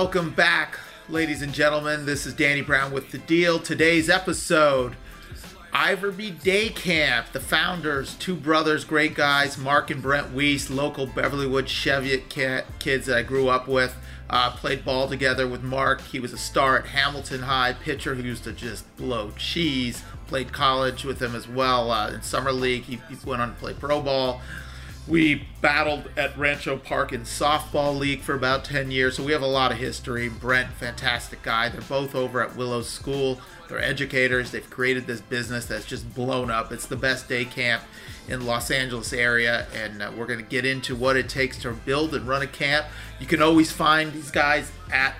Welcome back, ladies and gentlemen. This is Danny Brown with The Deal. Today's episode Iverbe Day Camp. The founders, two brothers, great guys, Marc and Brent Weiss, local Beverlywood Cheviot kids that I grew up with. Uh, played ball together with Marc. He was a star at Hamilton High, pitcher who used to just blow cheese. Played college with him as well uh, in summer league. He, he went on to play pro ball. We battled at Rancho Park in softball league for about 10 years, so we have a lot of history. Brent, fantastic guy. They're both over at Willow School. They're educators. They've created this business that's just blown up. It's the best day camp in Los Angeles area, and uh, we're going to get into what it takes to build and run a camp. You can always find these guys at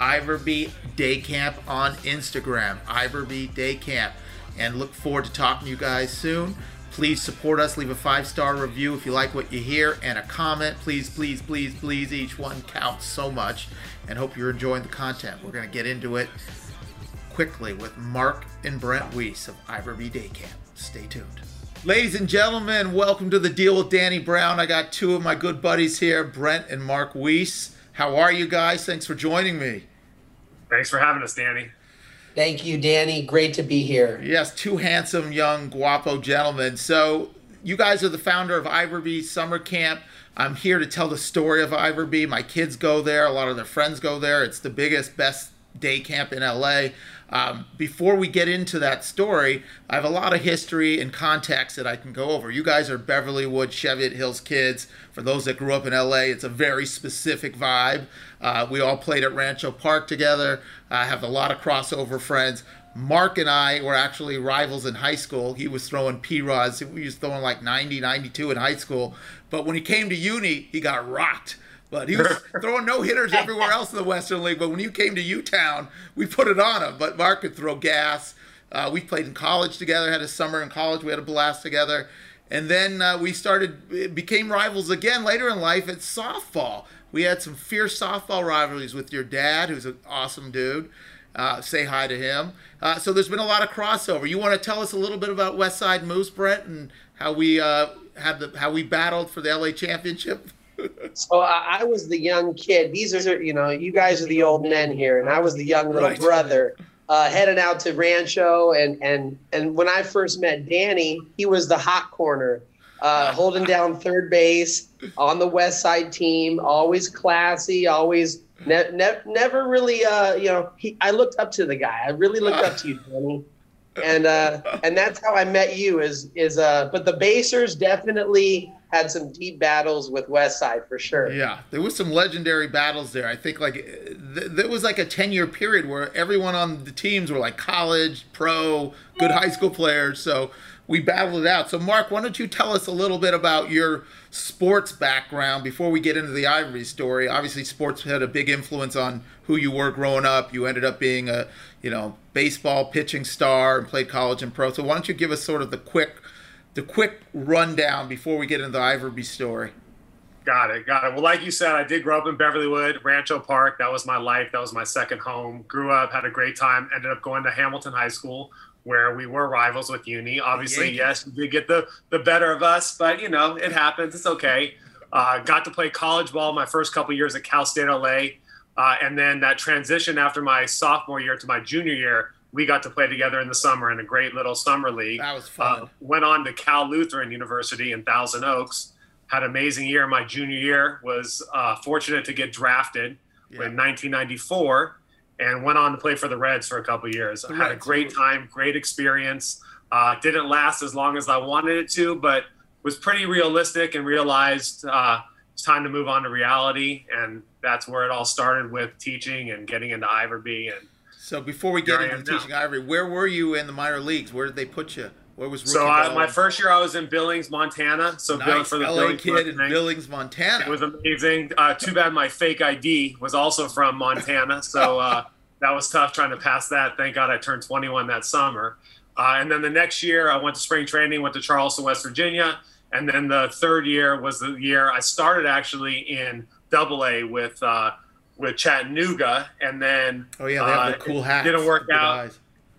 Iverbe Day Camp on Instagram. Iverbe Day Camp, and look forward to talking to you guys soon. Please support us. Leave a five star review if you like what you hear and a comment. Please, please, please, please. Each one counts so much. And hope you're enjoying the content. We're going to get into it quickly with Marc and Brent Weiss of Iverbe Day Camp. Stay tuned. Ladies and gentlemen, welcome to the Deal with Danny Brown. I got two of my good buddies here, Brent and Marc Weiss. How are you guys? Thanks for joining me. Thanks for having us, Danny. Thank you, Danny. Great to be here. Yes, two handsome, young, guapo gentlemen. So, you guys are the founder of Iverbe Summer Camp. I'm here to tell the story of Iverbe. My kids go there, a lot of their friends go there. It's the biggest, best day camp in LA. Um, before we get into that story, I have a lot of history and context that I can go over. You guys are Beverly Beverlywood, Cheviot Hills kids. For those that grew up in LA, it's a very specific vibe. Uh, we all played at Rancho Park together. I have a lot of crossover friends. Marc and I were actually rivals in high school. He was throwing P rods. He was throwing like 90, 92 in high school. But when he came to uni, he got rocked. But he was throwing no hitters everywhere else in the Western League. But when you came to U Town, we put it on him. But Marc could throw gas. Uh, we played in college together, had a summer in college. We had a blast together. And then uh, we started, became rivals again later in life at softball. We had some fierce softball rivalries with your dad, who's an awesome dude. Uh, say hi to him. Uh, so there's been a lot of crossover. You want to tell us a little bit about West Side Moose, Brent, and how we uh, had the how we battled for the LA championship? So I, I, was the young kid. These are, you know, you guys are the old men here, and I was the young little right. brother uh, heading out to Rancho. And and and when I first met Danny, he was the hot corner, uh, holding down third base on the West Side team. Always classy, always ne- ne- never really, uh, you know. He, I looked up to the guy. I really looked up to you, Danny. And uh, and that's how I met you. Is is uh, but the Basers definitely had some deep battles with West Side for sure. Yeah, there was some legendary battles there. I think like th- there was like a ten year period where everyone on the teams were like college, pro, good high school players. So we battled it out. So Marc, why don't you tell us a little bit about your sports background before we get into the Iverbe story? Obviously, sports had a big influence on who you were growing up. You ended up being a you know baseball pitching star and played college and pro. So why don't you give us sort of the quick the quick rundown before we get into the Iverbe story. Got it, got it. Well, like you said, I did grow up in Beverlywood, Rancho Park. That was my life. That was my second home. Grew up, had a great time. Ended up going to Hamilton High School, where we were rivals with Uni. Obviously, yes, we did get the the better of us, but you know, it happens. It's okay. Uh, got to play college ball my first couple years at Cal State LA, uh, and then that transition after my sophomore year to my junior year we got to play together in the summer in a great little summer league. That was fun. Uh, went on to Cal Lutheran University in Thousand Oaks. Had an amazing year. My junior year was uh, fortunate to get drafted yeah. in 1994, and went on to play for the Reds for a couple years. The had a great time, great experience. Uh, didn't last as long as I wanted it to, but was pretty realistic and realized uh, it's time to move on to reality. And that's where it all started with teaching and getting into Iverbe and so before we get into teaching now. Ivory, where were you in the minor leagues? Where did they put you? Where was so I, my first year? I was in Billings, Montana. So nice. for the LA Billings kid in Billings, Montana. It was amazing. Uh, too bad my fake ID was also from Montana, so uh, that was tough trying to pass that. Thank God I turned 21 that summer. Uh, and then the next year, I went to spring training, went to Charleston, West Virginia, and then the third year was the year I started actually in Double A with uh, with Chattanooga, and then oh yeah, they have the uh, cool hats. Didn't work out.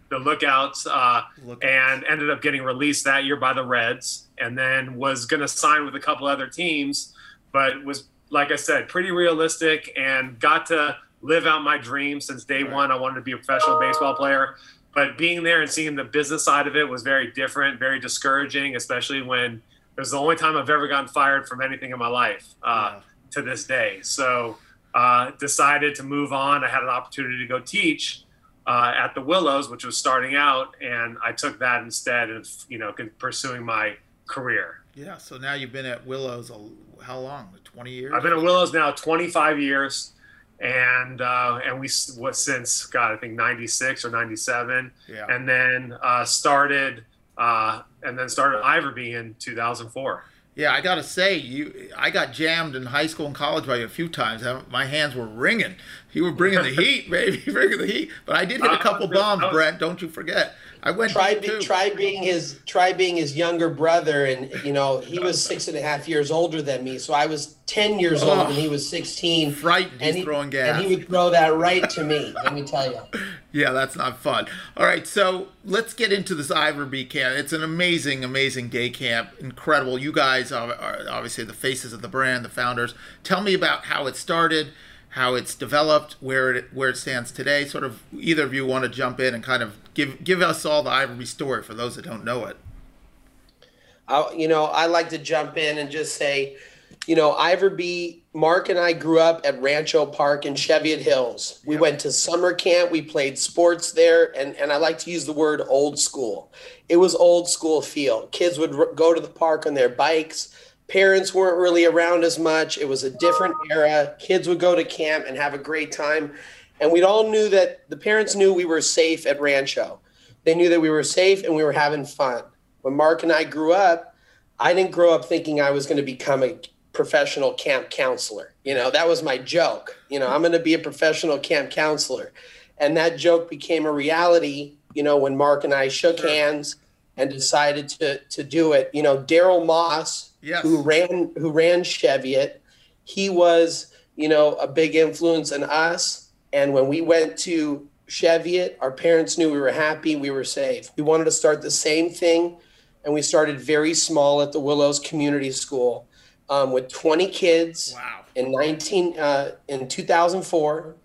The lookouts, uh, lookouts, and ended up getting released that year by the Reds, and then was going to sign with a couple other teams, but was like I said, pretty realistic and got to live out my dream since day one. I wanted to be a professional baseball player. But being there and seeing the business side of it was very different, very discouraging, especially when it was the only time I've ever gotten fired from anything in my life uh, Yeah. to this day. So uh, decided to move on. I had an opportunity to go teach uh, at the Willows, which was starting out, and I took that instead of you know pursuing my career. Yeah. So now you've been at Willows. A, how long? Twenty years. I've been at Willows now 25 years, and uh, and we what since God I think 96 or 97, Yeah. and then uh, started uh, and then started Iverbe in 2004. Yeah, I gotta say, you, I got jammed in high school and college by you a few times. I- My hands were ringing. You were bringing the heat, baby, bringing the heat. But I did hit a Uh, couple bombs. Brent. Don't you forget. I went try be, try being his try being his younger brother and you know he was six and a half years older than me so i was 10 years old Oh. and he was 16 Frightened. And he, throwing gas. and he would throw that right to me let me tell you Yeah, that's not fun. All right, so let's get into this Iverbe camp. It's an amazing, amazing day camp. Incredible. You guys are, are obviously the faces of the brand, the founders. Tell me about how it started, how it's developed, where it where it stands today. Sort of either of you want to jump in and kind of give give us all the Iverbe story for those that don't know it. I, you know, I like to jump in and just say, you know, Iverby, Marc and I grew up at Rancho Park in Cheviot Hills. We Yep. went to summer camp. We played sports there, and and I like to use the word old school. It was old school feel. Kids would r- go to the park on their bikes. Parents weren't really around as much. It was a different era. Kids would go to camp and have a great time, and we all knew that the parents knew we were safe at Rancho. They knew that we were safe and we were having fun when Marc and I grew up, I didn't grow up thinking I was going to become a professional camp counselor. You know, that was my joke. You know, I'm going to be a professional camp counselor. And that joke became a reality, you know, when Marc and I shook hands and decided to to do it. You know, Daryl Moss, Yes. who ran who ran Cheviot, he was, you know, a big influence in us. And when we went to Cheviot, our parents knew we were happy, we were safe. We wanted to start the same thing, and we started very small at the Willows Community School um, with 20 kids Wow. in 19 uh, in 2004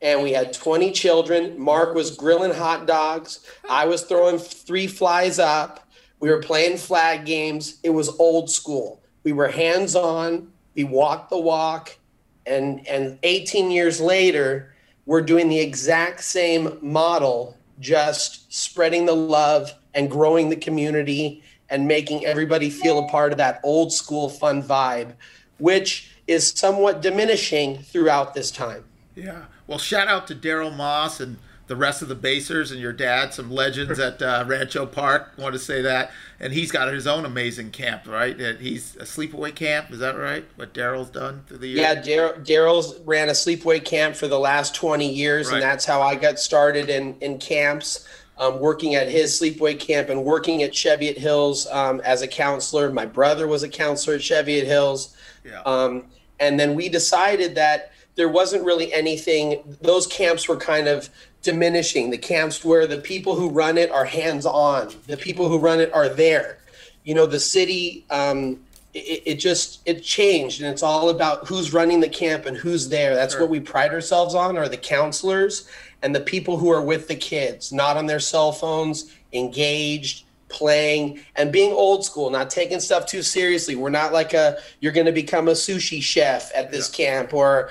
and we had 20 children. Marc was grilling hot dogs. I was throwing three flies up. We were playing flag games. It was old school. We were hands on we walked the walk. And and 18 years later we're doing the exact same model just spreading the love and growing the community and making everybody feel a part of that old school fun vibe which is somewhat diminishing throughout this time Yeah. Well, shout out to Daryl Moss and the rest of the basers and your dad, some legends at uh, Rancho Park. Want to say that, and he's got his own amazing camp, right? That He's a sleepaway camp. Is that right? What Daryl's done through the years? Yeah, Daryl's ran a sleepaway camp for the last 20 years, Right. and that's how I got started in, in camps, um, working at his sleepaway camp and working at Cheviot Hills um, as a counselor. My brother was a counselor at Cheviot Hills. Yeah. Um, and then we decided that there wasn't really anything, those camps were kind of diminishing. The camps where the people who run it are hands on, the people who run it are there. You know, the city, um, it, it just it changed and it's all about who's running the camp and who's there that's Sure. what we pride ourselves on are the counselors and the people who are with the kids not on their cell phones engaged playing and being old school not taking stuff too seriously we're not like a you're going to become a sushi chef at this camp or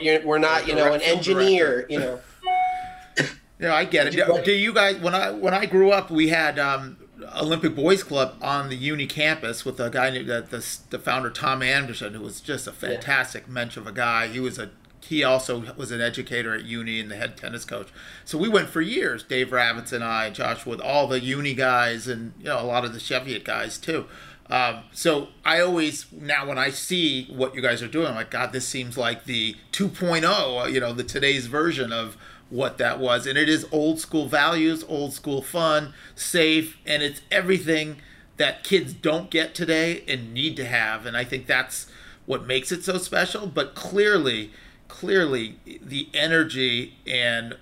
you're, we're not you know an engineer you know Yeah, I get it. Do you guys when I when I grew up, we had um, Olympic Boys Club on the uni campus with a guy named the, the, the founder Tom Anderson, who was just a fantastic mensch of a guy. He was a he also was an educator at uni and the head tennis coach. So we went for years, Dave Ravitz and I, Josh, with all the uni guys, and you know a lot of the Cheviot guys too. Um, so I always now when I see what you guys are doing, I'm like, God, this seems like the 2.0, uh, you know, the today's version of what that was. And it is old school values, old school fun, safe, and it's everything that kids don't get today and need to have. And I think that's what makes it so special. But clearly, clearly, the energy and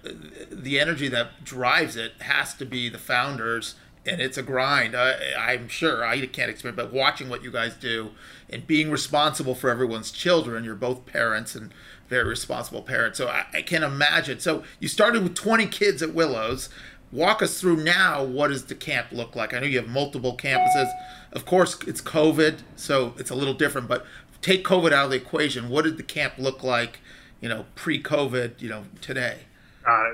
the energy that drives it has to be the founders and it's a grind. Uh, I'm sure I can't explain, but watching what you guys do and being responsible for everyone's children, you're both parents and very responsible parents. So I, I can imagine. So you started with 20 kids at Willows. Walk us through now. What does the camp look like? I know you have multiple campuses. Of course, it's COVID, so it's a little different. But take COVID out of the equation. What did the camp look like? You know, pre-COVID. You know, today.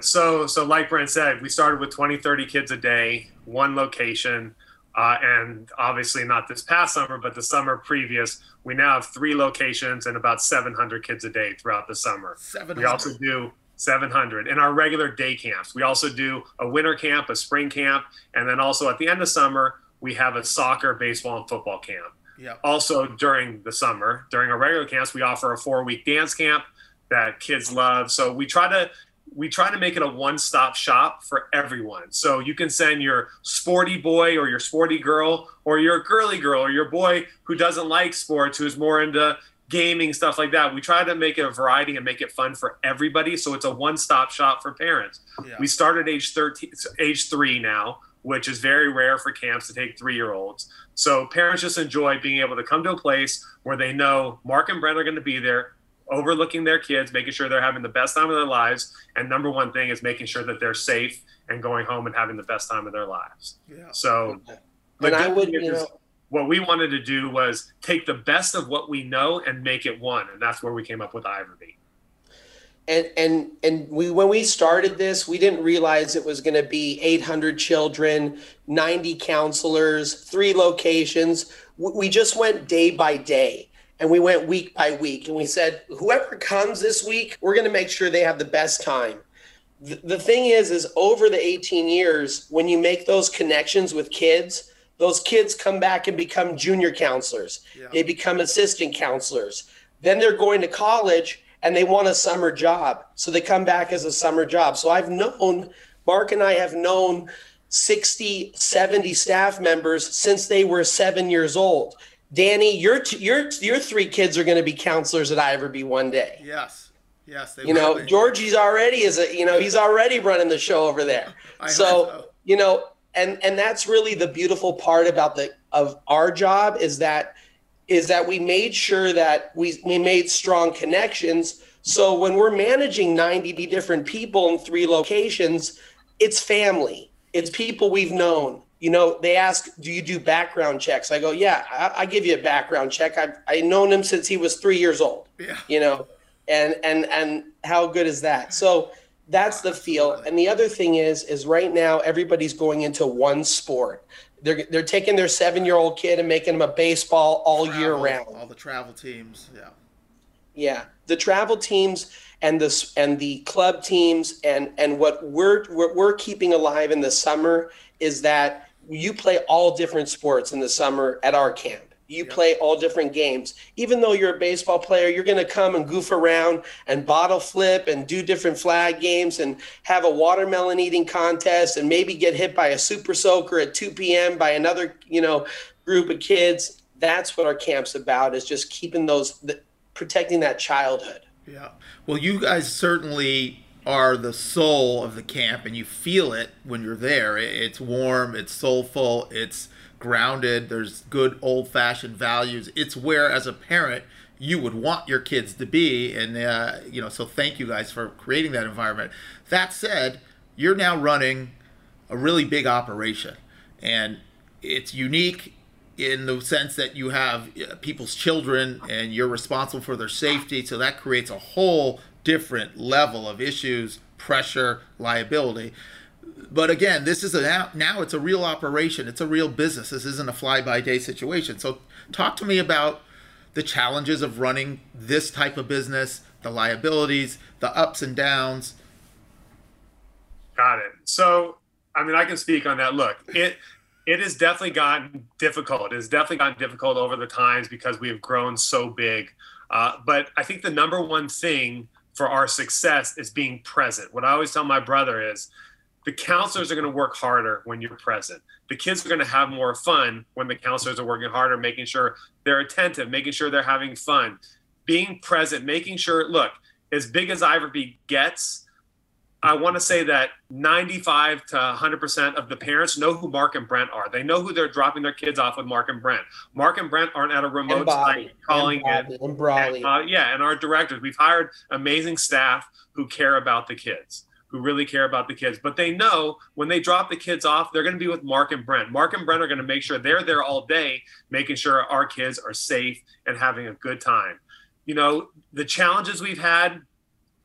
So, so like Brent said, we started with 20, 30 kids a day, one location. Uh, and obviously not this past summer, but the summer previous, we now have three locations and about 700 kids a day throughout the summer. 700. We also do 700 in our regular day camps. We also do a winter camp, a spring camp, and then also at the end of summer, we have a soccer, baseball, and football camp. Yep. Also during the summer, during our regular camps, we offer a four week dance camp that kids love. So we try to we try to make it a one-stop shop for everyone. So you can send your sporty boy or your sporty girl or your girly girl or your boy who doesn't like sports, who's more into gaming stuff like that. We try to make it a variety and make it fun for everybody. So it's a one-stop shop for parents. Yeah. We started age 13, age three now, which is very rare for camps to take three-year-olds. So parents just enjoy being able to come to a place where they know Marc and Brent are going to be there overlooking their kids, making sure they're having the best time of their lives. And number one thing is making sure that they're safe and going home and having the best time of their lives. Yeah. So, and I would, you know, what we wanted to do was take the best of what we know and make it one, and that's where we came up with Iverbe. And and and we when we started this, we didn't realize it was going to be 800 children, 90 counselors, three locations. We just went day by day and we went week by week and we said whoever comes this week we're going to make sure they have the best time. The, the thing is is over the 18 years when you make those connections with kids those kids come back and become junior counselors. Yeah. they become assistant counselors. Then they're going to college and they want a summer job so they come back as a summer job. So i've known marc and i have known 60 70 staff members since they were seven years old Danny, your t- your your three kids are going to be counselors at Iverbe one day. Yes, yes. you know, be. Georgie's already is a you know he's already running the show over there. so, so you know, and and that's really the beautiful part about the of our job is that is that we made sure that we we made strong connections. So when we're managing 90 different people in three locations, it's family. It's people we've known you know, they ask, do you do background checks? I go, yeah, I, I give you a background check. I've, I've known him since he was three years old, yeah. you know, and, and, and how good is that? So that's the feel. And the other thing is, is right now, everybody's going into one sport. They're, they're taking their seven year old kid and making him a baseball all travel, year round. All the travel teams. Yeah. Yeah. The travel teams and the, and the club teams and, and what we're, what we're keeping alive in the summer is that you play all different sports in the summer at our camp. You yep. play all different games. Even though you're a baseball player, you're going to come and goof around and bottle flip and do different flag games and have a watermelon eating contest and maybe get hit by a super soaker at 2 p.m. by another, you know, group of kids. That's what our camp's about is just keeping those the, protecting that childhood. Yeah. Well, you guys certainly are the soul of the camp and you feel it when you're there. It's warm, it's soulful, it's grounded, there's good old fashioned values. It's where, as a parent, you would want your kids to be. And, uh, you know, so thank you guys for creating that environment. That said, you're now running a really big operation and it's unique in the sense that you have uh, people's children and you're responsible for their safety. So that creates a whole different level of issues, pressure, liability. But again, this is a now, it's a real operation. It's a real business. This isn't a fly by day situation. So talk to me about the challenges of running this type of business, the liabilities, the ups and downs. Got it. So, I mean, I can speak on that. Look, it it has definitely gotten difficult. It's definitely gotten difficult over the times because we have grown so big. Uh, but I think the number one thing for our success is being present. What I always tell my brother is the counselors are going to work harder when you're present. The kids are going to have more fun when the counselors are working harder, making sure they're attentive, making sure they're having fun, being present, making sure, look, as big as Iverbe gets, I want to say that 95 to 100% of the parents know who Marc and Brent are. They know who they're dropping their kids off with Marc and Brent. Marc and Brent aren't at a remote site calling and it. And Braulio. Uh, yeah, and our directors. We've hired amazing staff who care about the kids, who really care about the kids. But they know when they drop the kids off, they're going to be with Marc and Brent. Marc and Brent are going to make sure they're there all day, making sure our kids are safe and having a good time. You know, the challenges we've had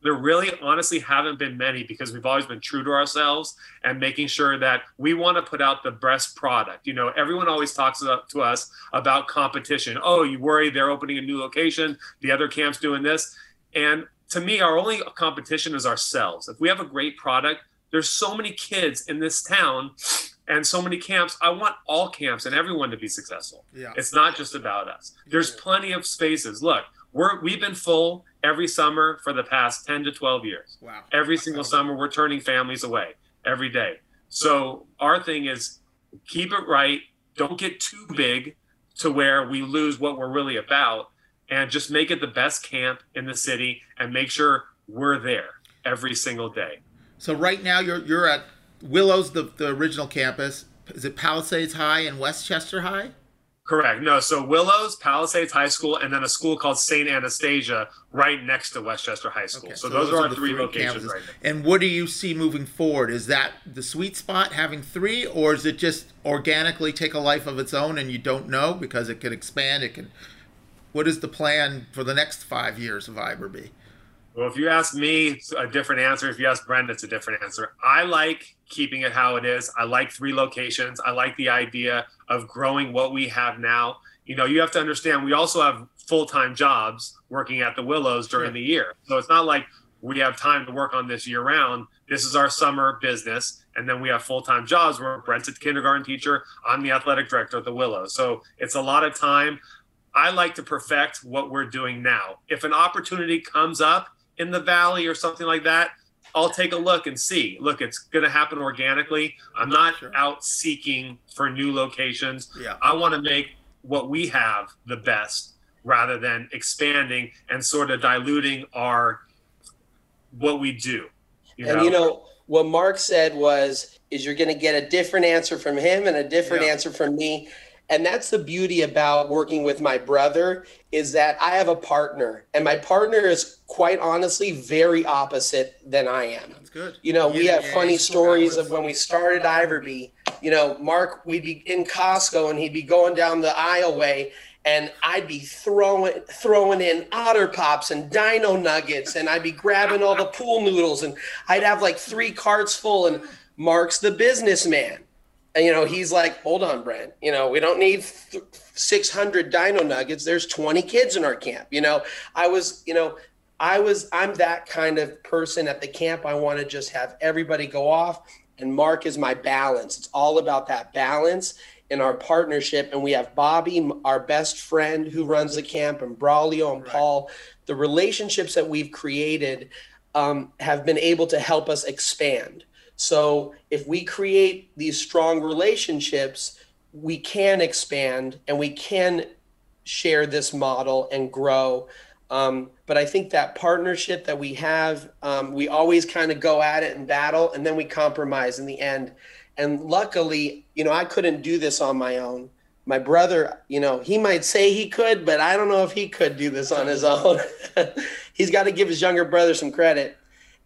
there really honestly haven't been many because we've always been true to ourselves and making sure that we want to put out the best product. You know, everyone always talks to us about competition. Oh, you worry they're opening a new location, the other camp's doing this. And to me, our only competition is ourselves. If we have a great product, there's so many kids in this town and so many camps. I want all camps and everyone to be successful. Yeah. It's not just about us. There's plenty of spaces. Look, we're we've been full every summer for the past 10 to 12 years. Wow. Every single summer we're turning families away every day. So our thing is keep it right, don't get too big to where we lose what we're really about and just make it the best camp in the city and make sure we're there every single day. So right now you're you're at Willows the, the original campus. Is it Palisades High and Westchester High? Correct. No, so Willows, Palisades High School, and then a school called St. Anastasia right next to Westchester High School. Okay, so, so, those, those are, are our three, three locations campuses. right now. And what do you see moving forward? Is that the sweet spot having three, or is it just organically take a life of its own and you don't know because it can expand? It can. What is the plan for the next five years of Iverby? Well, if you ask me, it's a different answer. If you ask Brenda, it's a different answer. I like keeping it how it is. I like three locations. I like the idea of growing what we have now. You know, you have to understand we also have full time jobs working at the Willows during the year. So it's not like we have time to work on this year round. This is our summer business. And then we have full time jobs where Brent's a kindergarten teacher. I'm the athletic director at the Willows. So it's a lot of time. I like to perfect what we're doing now. If an opportunity comes up, in the valley or something like that, I'll take a look and see. Look, it's going to happen organically. I'm not sure. out seeking for new locations. Yeah. I want to make what we have the best rather than expanding and sort of diluting our what we do. You and know? you know what Marc said was is you're going to get a different answer from him and a different yeah. answer from me and that's the beauty about working with my brother is that I have a partner and my partner is quite honestly very opposite than I am. That's good. You know, we have funny stories of when we started Iverby. You know, Marc, we'd be in Costco and he'd be going down the aisleway and I'd be throwing throwing in otter pops and dino nuggets and I'd be grabbing all the pool noodles and I'd have like three carts full and Marc's the businessman and, you know, he's like, hold on, Brent, you know, we don't need 600 dino nuggets. There's 20 kids in our camp. You know, I was, you know, I was, I'm that kind of person at the camp. I want to just have everybody go off. And Marc is my balance. It's all about that balance in our partnership. And we have Bobby, our best friend who runs the camp, and Braulio and right. Paul. The relationships that we've created um, have been able to help us expand. So if we create these strong relationships, we can expand and we can share this model and grow. Um, but I think that partnership that we have, um, we always kind of go at it and battle, and then we compromise in the end. And luckily, you know, I couldn't do this on my own. My brother, you know, he might say he could, but I don't know if he could do this on his own. He's got to give his younger brother some credit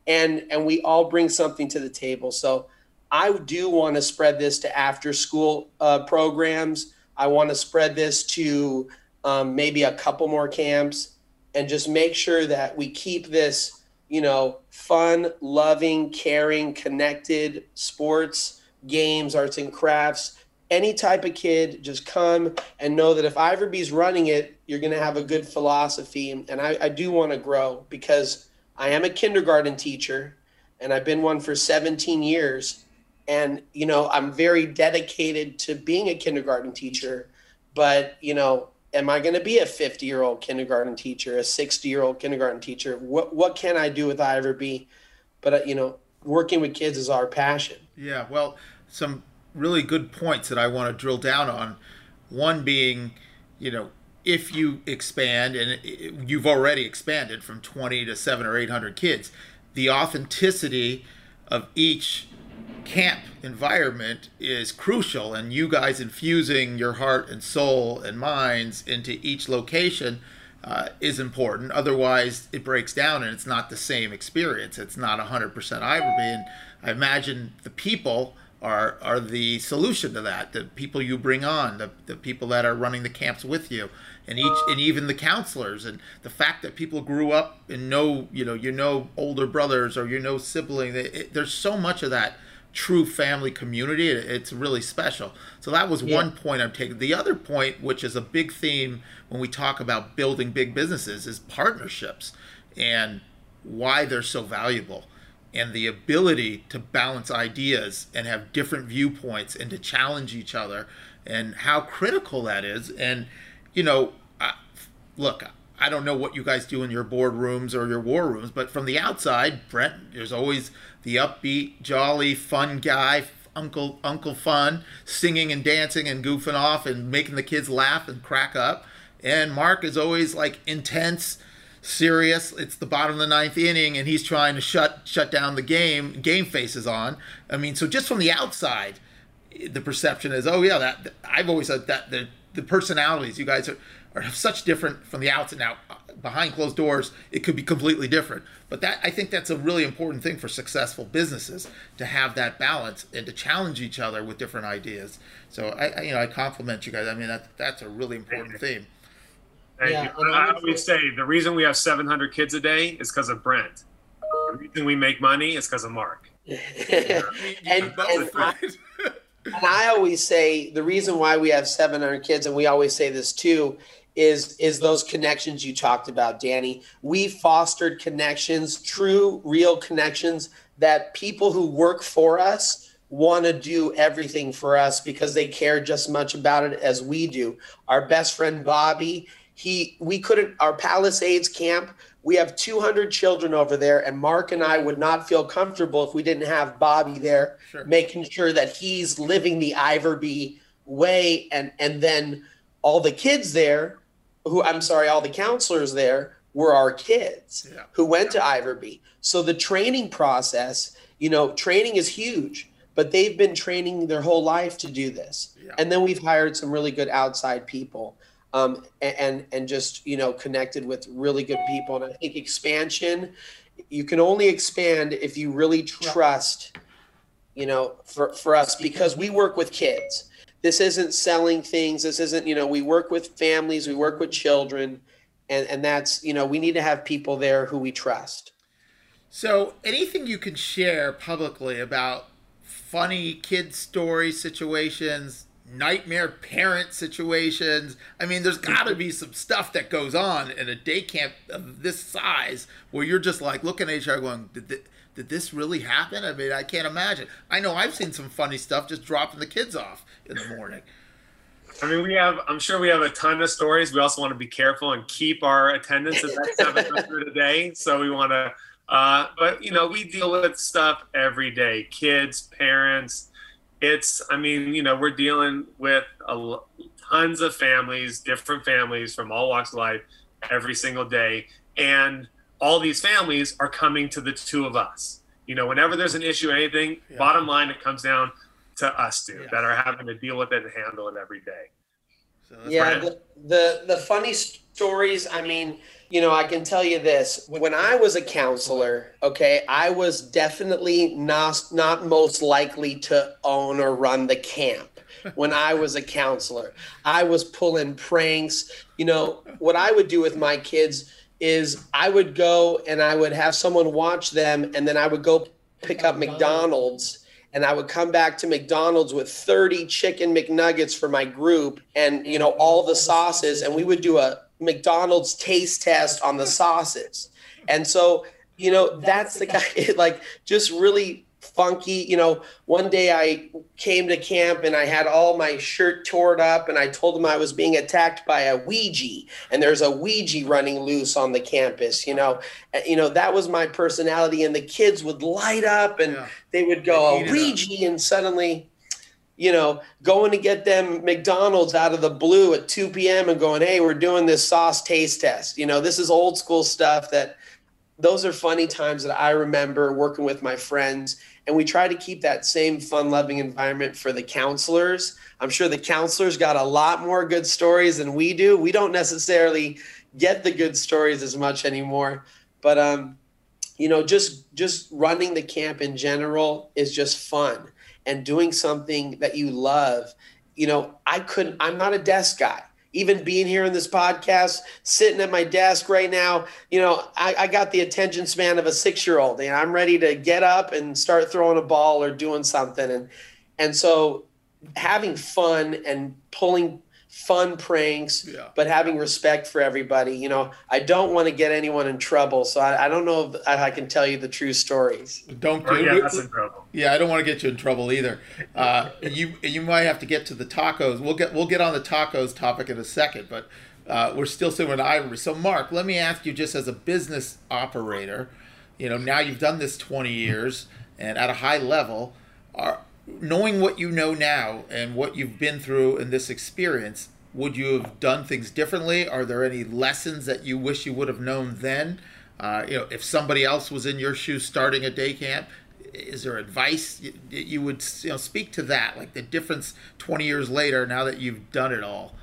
and and we all bring something to the table. So I do want to spread this to after school uh, programs. I want to spread this to um, maybe a couple more camps and just make sure that we keep this, you know, fun, loving, caring, connected sports, games, arts and crafts. Any type of kid, just come and know that if Iverbe's running it, you're going to have a good philosophy. And I, I do want to grow because I am a kindergarten teacher and I've been one for 17 years. And, you know, I'm very dedicated to being a kindergarten teacher. But, you know, am I going to be a 50 year old kindergarten teacher, a 60 year old kindergarten teacher? What, what can I do with Iverbe? But, uh, you know, working with kids is our passion. Yeah. Well, some really good points that I want to drill down on. One being, you know, if you expand and you've already expanded from 20 to 7 or 800 kids the authenticity of each camp environment is crucial and you guys infusing your heart and soul and minds into each location uh, is important. Otherwise it breaks down and it's not the same experience. It's not 100% iverbe and i imagine the people are are the solution to that. The people you bring on the, the people that are running the camps with you and each and even the counselors and the fact that people grew up and know you know you know older brothers or you know sibling it, it, there's so much of that true family community. It, it's really special. So that was yeah. one point i'm taking. The other point which is a big theme when we talk about building big businesses is partnerships and why they're so valuable and the ability to balance ideas and have different viewpoints and to challenge each other and how critical that is. And you know I, look i don't know what you guys do in your boardrooms or your war rooms but from the outside brent there's always the upbeat jolly fun guy uncle uncle fun singing and dancing and goofing off and making the kids laugh and crack up and marc is always like intense serious. It's the bottom of the ninth inning, and he's trying to shut shut down the game. Game faces on. I mean, so just from the outside, the perception is, oh yeah, that I've always said that the the personalities you guys are are such different from the outside. Now, behind closed doors, it could be completely different. But that I think that's a really important thing for successful businesses to have that balance and to challenge each other with different ideas. So I, I you know I compliment you guys. I mean that that's a really important theme. Thank yeah, you. I always say the reason we have 700 kids a day is because of Brent. The reason we make money is because of Marc. and, and, I, and I always say the reason why we have 700 kids, and we always say this too, is is those connections you talked about, Danny. We fostered connections, true, real connections that people who work for us want to do everything for us because they care just as much about it as we do. Our best friend Bobby, he we couldn't our Palisades camp. We have 200 children over there, and Marc and I would not feel comfortable if we didn't have Bobby there, sure. making sure that he's living the Iverbe way, and and then all the kids there, who I'm sorry, all the counselors there were our kids yeah. who went to Iverbe. So the training process, you know, training is huge, but they've been training their whole life to do this, yeah. and then we've hired some really good outside people um, and and just you know connected with really good people. And I think expansion, you can only expand if you really trust, you know, for for us because we work with kids. This isn't selling things. This isn't you know we work with families. We work with children, and and that's you know we need to have people there who we trust. So anything you can share publicly about funny kid story situations nightmare parent situations. I mean, there's got to be some stuff that goes on in a day camp of this size where you're just like looking at each other going, did, th- did this really happen? I mean, I can't imagine. I know I've seen some funny stuff just dropping the kids off in the morning. I mean, we have, I'm sure we have a ton of stories. We also want to be careful and keep our attendance at that 700 a day. So we want to, uh, but you know, we deal with stuff every day kids, parents, it's i mean you know we're dealing with a, tons of families different families from all walks of life every single day and all these families are coming to the two of us you know whenever there's an issue or anything yeah. bottom line it comes down to us two yeah. that are having to deal with it and handle it every day so yeah the, the the funny stories i mean you know, I can tell you this. When I was a counselor, okay, I was definitely not not most likely to own or run the camp. When I was a counselor, I was pulling pranks. You know, what I would do with my kids is I would go and I would have someone watch them and then I would go pick up McDonald's and I would come back to McDonald's with 30 chicken McNuggets for my group and you know mm. all the sauces. And we would do a McDonald's taste test on the mm. sauces. And so, you know, that's the guy, like, just really funky. You know, one day I came to camp and I had all my shirt torn up and I told them I was being attacked by a Ouija and there's a Ouija running loose on the campus. You know, you know that was my personality and the kids would light up and yeah. they would go a Ouija and suddenly you know, going to get them McDonald's out of the blue at 2 p.m. and going, hey, we're doing this sauce taste test. You know, this is old school stuff that those are funny times that I remember working with my friends. And we try to keep that same fun loving environment for the counselors. I'm sure the counselors got a lot more good stories than we do. We don't necessarily get the good stories as much anymore. But um, you know, just just running the camp in general is just fun and doing something that you love. You know, I couldn't I'm not a desk guy even being here in this podcast, sitting at my desk right now, you know, I, I got the attention span of a six year old and I'm ready to get up and start throwing a ball or doing something. And, and so having fun and pulling fun pranks, yeah. but having respect for everybody. You know, I don't want to get anyone in trouble, so I, I don't know if I can tell you the true stories. Don't get yeah, that's in trouble. Yeah, I don't want to get you in trouble either. Uh, you you might have to get to the tacos. We'll get we'll get on the tacos topic in a second, but uh, we're still sitting with Iverbe. So, Marc, let me ask you, just as a business operator, you know, now you've done this twenty years and at a high level, are knowing what you know now and what you've been through in this experience, would you have done things differently? Are there any lessons that you wish you would have known then? Uh, you know, if somebody else was in your shoes starting a day camp, is there advice you, you would you know speak to that, like the difference 20 years later now that you've done it all?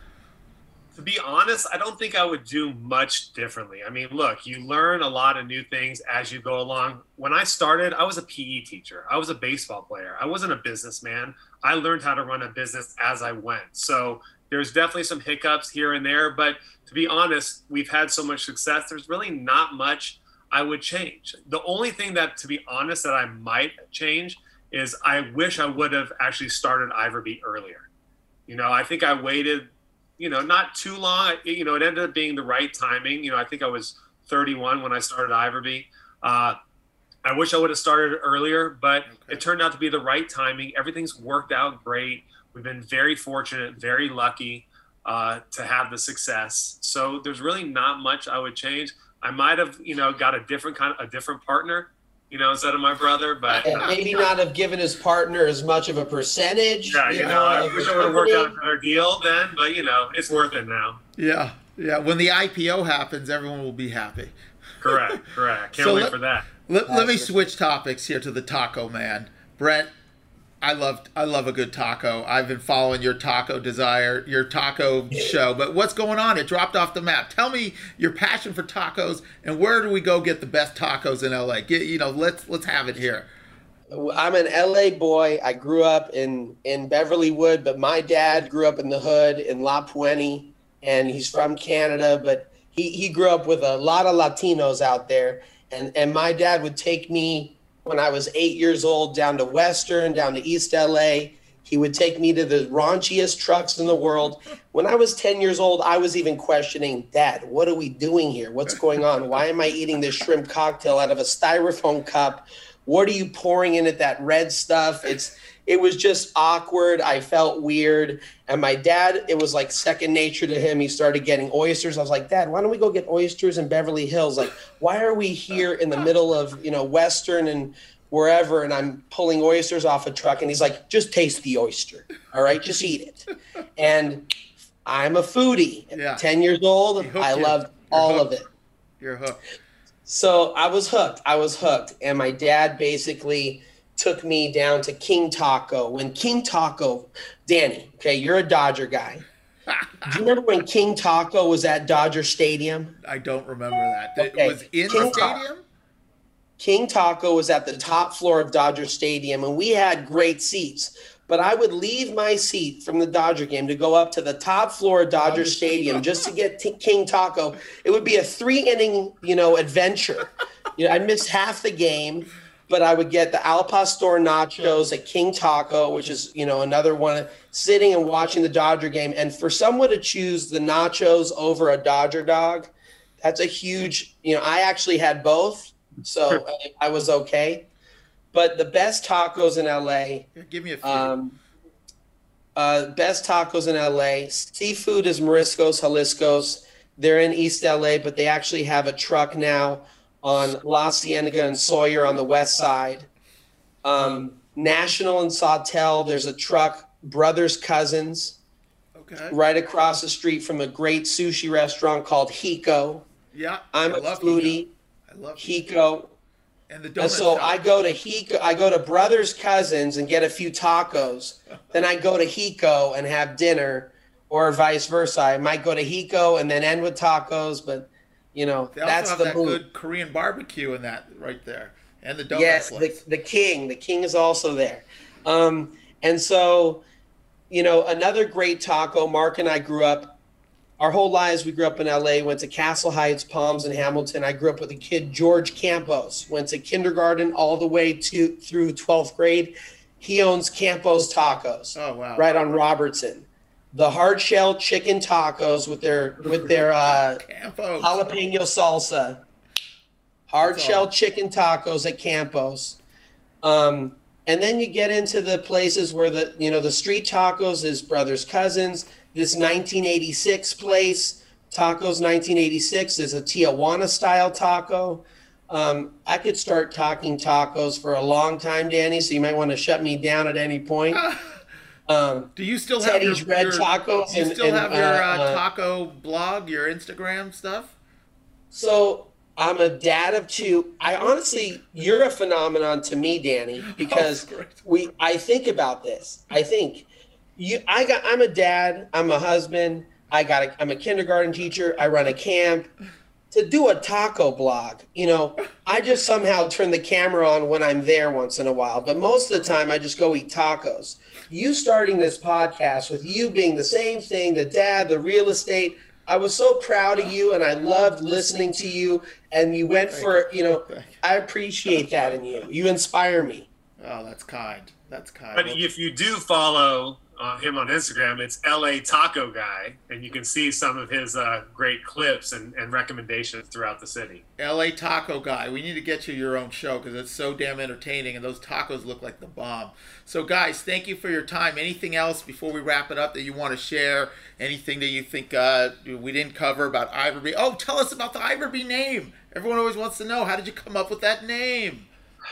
To be honest, I don't think I would do much differently. I mean, look, you learn a lot of new things as you go along. When I started, I was a PE teacher, I was a baseball player, I wasn't a businessman. I learned how to run a business as I went. So there's definitely some hiccups here and there, but to be honest, we've had so much success. There's really not much I would change. The only thing that, to be honest, that I might change is I wish I would have actually started Iverbe earlier. You know, I think I waited you know, not too long. You know, it ended up being the right timing. You know, I think I was 31 when I started Iverbe. Uh, I wish I would have started earlier, but okay. it turned out to be the right timing. Everything's worked out great. We've been very fortunate, very lucky uh, to have the success. So there's really not much I would change. I might have, you know, got a different kind of a different partner you know, instead of my brother. But uh, maybe not have given his partner as much of a percentage. Yeah, you, you know, know, I wish I would have worked out a better deal then, but you know, it's worth it now. Yeah, yeah. When the IPO happens, everyone will be happy. Correct, correct. Can't so wait let, for that. Let, let me switch topics here to the Taco Man. Brent, I love I love a good taco. I've been following your taco desire, your taco show. But what's going on? It dropped off the map. Tell me your passion for tacos and where do we go get the best tacos in LA? Get you know, let's let's have it here. I'm an LA boy. I grew up in in Beverlywood, but my dad grew up in the hood in La Puente, and he's from Canada. But he he grew up with a lot of Latinos out there, and and my dad would take me when I was eight years old down to Western, down to East LA. He would take me to the raunchiest trucks in the world. When I was 10 years old, I was even questioning, Dad, what are we doing here? What's going on? Why am I eating this shrimp cocktail out of a styrofoam cup? What are you pouring in it, that red stuff? It's it was just awkward. I felt weird. And my dad, it was like second nature to him. He started getting oysters. I was like, Dad, why don't we go get oysters in Beverly Hills? Like, why are we here in the middle of, you know, Western and wherever and I'm pulling oysters off a truck? And he's like, just taste the oyster. All right, just eat it. And I'm a foodie. Yeah. 10 years old, I loved all hooked. of it. You're hooked. So I was hooked. I was hooked. And my dad basically took me down to King Taco. When King Taco, Danny, okay, you're a Dodger guy. Do you remember when King Taco was at Dodger Stadium? I don't remember that. Okay. It was in King the stadium? King Taco was at the top floor of Dodger Stadium, and we had great seats. But I would leave my seat from the Dodger game to go up to the top floor of Dodger Stadium just to get t- King Taco. It would be a three inning, you know, adventure. You know, I'd miss half the game but I would get the al pastor nachos at King Taco, which is you know another one. Sitting and watching the Dodger game, and for someone to choose the nachos over a Dodger dog, that's a huge. You know, I actually had both, so I was okay. But the best tacos in LA. Give me a few. Um, uh, best tacos in LA. Seafood is Mariscos Jalisco's. They're in East LA, but they actually have a truck now on La Cienega and Sawyer on the west side. Um, National and Sawtelle, there's a truck, Brothers Cousins, okay. right across the street from a great sushi restaurant called Hiko. Yeah, I'm I a foodie. I love Hiko. And the And so shop. I go to Hiko, I go to Brothers Cousins and get a few tacos. then I go to Hiko and have dinner, or vice versa. I might go to Hiko and then end with tacos, but you know They also that's have the that move. good Korean barbecue in that right there, and the donut yes, the, the king, the king is also there. Um, and so, you know, another great taco. Marc and I grew up. Our whole lives, we grew up in LA. Went to Castle Heights, Palms, and Hamilton. I grew up with a kid, George Campos. Went to kindergarten all the way to through twelfth grade. He owns Campos Tacos oh wow! right on Robertson. The hard shell chicken tacos with their with their uh, jalapeno salsa, hard That's shell all. chicken tacos at Campos. Um, and then you get into the places where the you know the street tacos is brothers cousins. This 1986 place, tacos 1986 is a Tijuana style taco. Um, I could start talking tacos for a long time, Danny. So you might want to shut me down at any point. Um, Do you still have your, Red your, Tacos Do you still and, have your uh, uh, uh, taco blog, your Instagram stuff? So I'm a dad of two. I honestly, you're a phenomenon to me, Danny, because Oh, we. I think about this. I think you. I got. I'm a dad. I'm a husband. I got. A, I'm a kindergarten teacher. I run a camp. To do a taco blog, you know, I just somehow turn the camera on when I'm there once in a while. But most of the time, I just go eat tacos. You starting this podcast with you being the same thing, the dad, the real estate. I was so proud of you and I loved listening to you. And you went for, you know, I appreciate that in you. You inspire me. Oh, that's kind. That's kind. But if you do follow uh, him on Instagram, it's LA Taco Guy, and you can see some of his uh, great clips and, and recommendations throughout the city. LA Taco Guy, we need to get you your own show because it's so damn entertaining and those tacos look like the bomb. So, guys, thank you for your time. Anything else before we wrap it up that you want to share? Anything that you think uh, we didn't cover about Iverbe? Oh, tell us about the Iverbe name. Everyone always wants to know how did you come up with that name?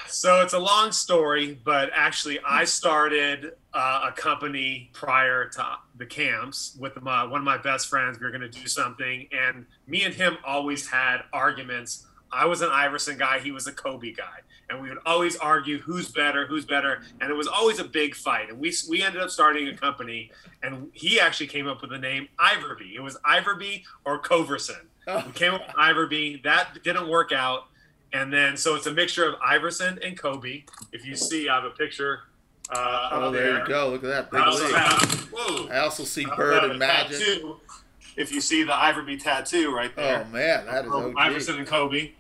So it's a long story, but actually, I started uh, a company prior to the camps with my, one of my best friends. We were going to do something, and me and him always had arguments. I was an Iverson guy, he was a Kobe guy, and we would always argue who's better, who's better, and it was always a big fight. And we we ended up starting a company, and he actually came up with the name Iverbe. It was Iverbe or Coverson. Oh, We came up with Iverbe. That didn't work out. And then, so it's a mixture of Iverson and Kobe. If you see, I have a picture. Uh, oh, up there you go. Look at that big I also league. have, whoa, I also see I Bird and Magic. tattoo. If you see the Iverbe tattoo right there, Oh man, that is OG. Iverson and Kobe.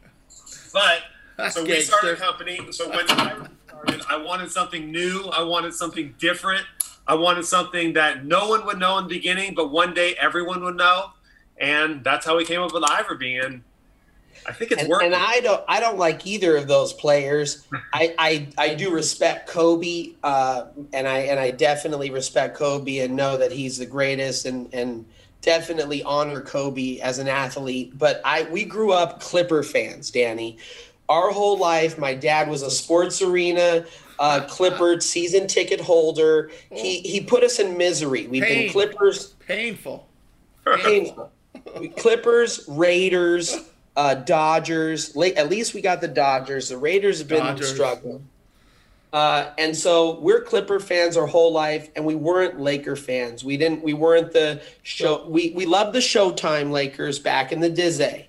But That's so we started a company. So when I started, I wanted something new. I wanted something different. I wanted something that no one would know in the beginning, but one day everyone would know. And that's how we came up with Iverbe. And I think it's And, working. and I don't I don't like either of those players. I I, I do respect Kobe, uh, and I and I definitely respect Kobe and know that he's the greatest and and definitely honor Kobe as an athlete. But I we grew up Clipper fans, Danny. Our whole life, my dad was a sports arena uh, Clipper season ticket holder. He he put us in misery. We've Pain. been Clippers Painful. painful. Clippers, Raiders, uh, Dodgers. La- At least we got the Dodgers. The Raiders have been Dodgers. struggling. Uh, and so we're Clipper fans our whole life, and we weren't Laker fans. We didn't. We weren't the show. We we loved the Showtime Lakers back in the Dizzy,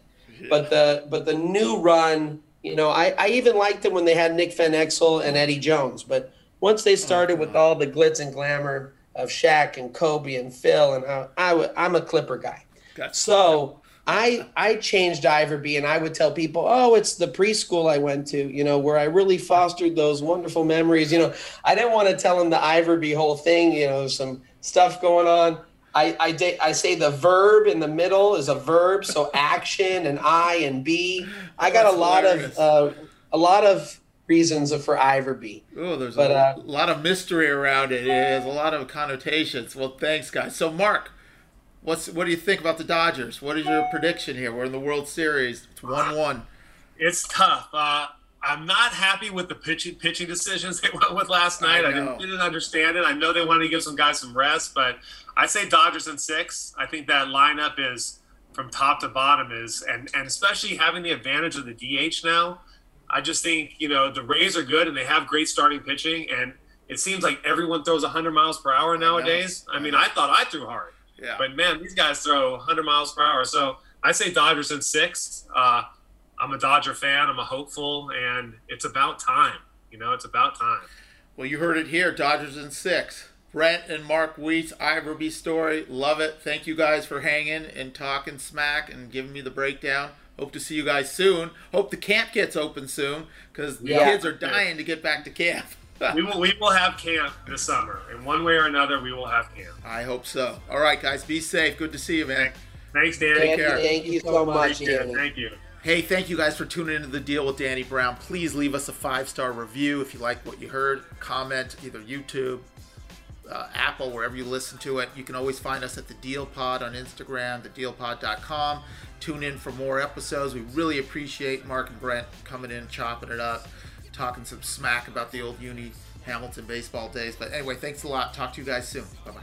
but the but the new run. You know, I, I even liked them when they had Nick Van Exel and Eddie Jones. But once they started with all the glitz and glamour of Shaq and Kobe and Phil, and I, I w- I'm a Clipper guy. Gotcha. So I I changed Iverbe, and I would tell people, oh, it's the preschool I went to, you know, where I really fostered those wonderful memories. You know, I didn't want to tell them the Iverbe whole thing. You know, some stuff going on. I I, da- I say the verb in the middle is a verb, so action and I and B. I got That's a lot hilarious. of uh, a lot of reasons for Iverbe. Oh, there's But, a uh, lot of mystery around it. It has a lot of connotations. Well, thanks, guys. So, Marc, what's what do you think about the Dodgers? What is your prediction here? We're in the World Series. It's one-one. It's tough. Uh, I'm not happy with the pitching pitching decisions they went with last night. I, know. didn't, didn't understand it. I know they wanted to give some guys some rest, but I say Dodgers in six. I think that lineup is from top to bottom is, and and especially having the advantage of the DH now. I just think you know the Rays are good and they have great starting pitching, and it seems like everyone throws 100 miles per hour nowadays. I, I mean, I thought I threw hard, yeah. but man, these guys throw 100 miles per hour. So I say Dodgers in six. Uh, I'm a Dodger fan. I'm a hopeful, and it's about time. You know, it's about time. Well, you heard it here. Dodgers in six. Brent and Marc Weiss, Iverbe story. Love it. Thank you guys for hanging and talking smack and giving me the breakdown. Hope to see you guys soon. Hope the camp gets open soon because the yeah. kids are dying to get back to camp. we will we will have camp this summer. In one way or another, we will have camp. I hope so. All right, guys, be safe. Good to see you, man. Thanks, Dan. Take care. Thank you so much. Danny. Thank you. Hey, thank you guys for tuning into the deal with Danny Brown. Please leave us a five star review if you like what you heard. Comment either YouTube, uh, Apple, wherever you listen to it. You can always find us at the Deal Pod on Instagram, thedealpod.com. Tune in for more episodes. We really appreciate Marc and Brent coming in, chopping it up, talking some smack about the old uni Hamilton baseball days. But anyway, thanks a lot. Talk to you guys soon. Bye bye.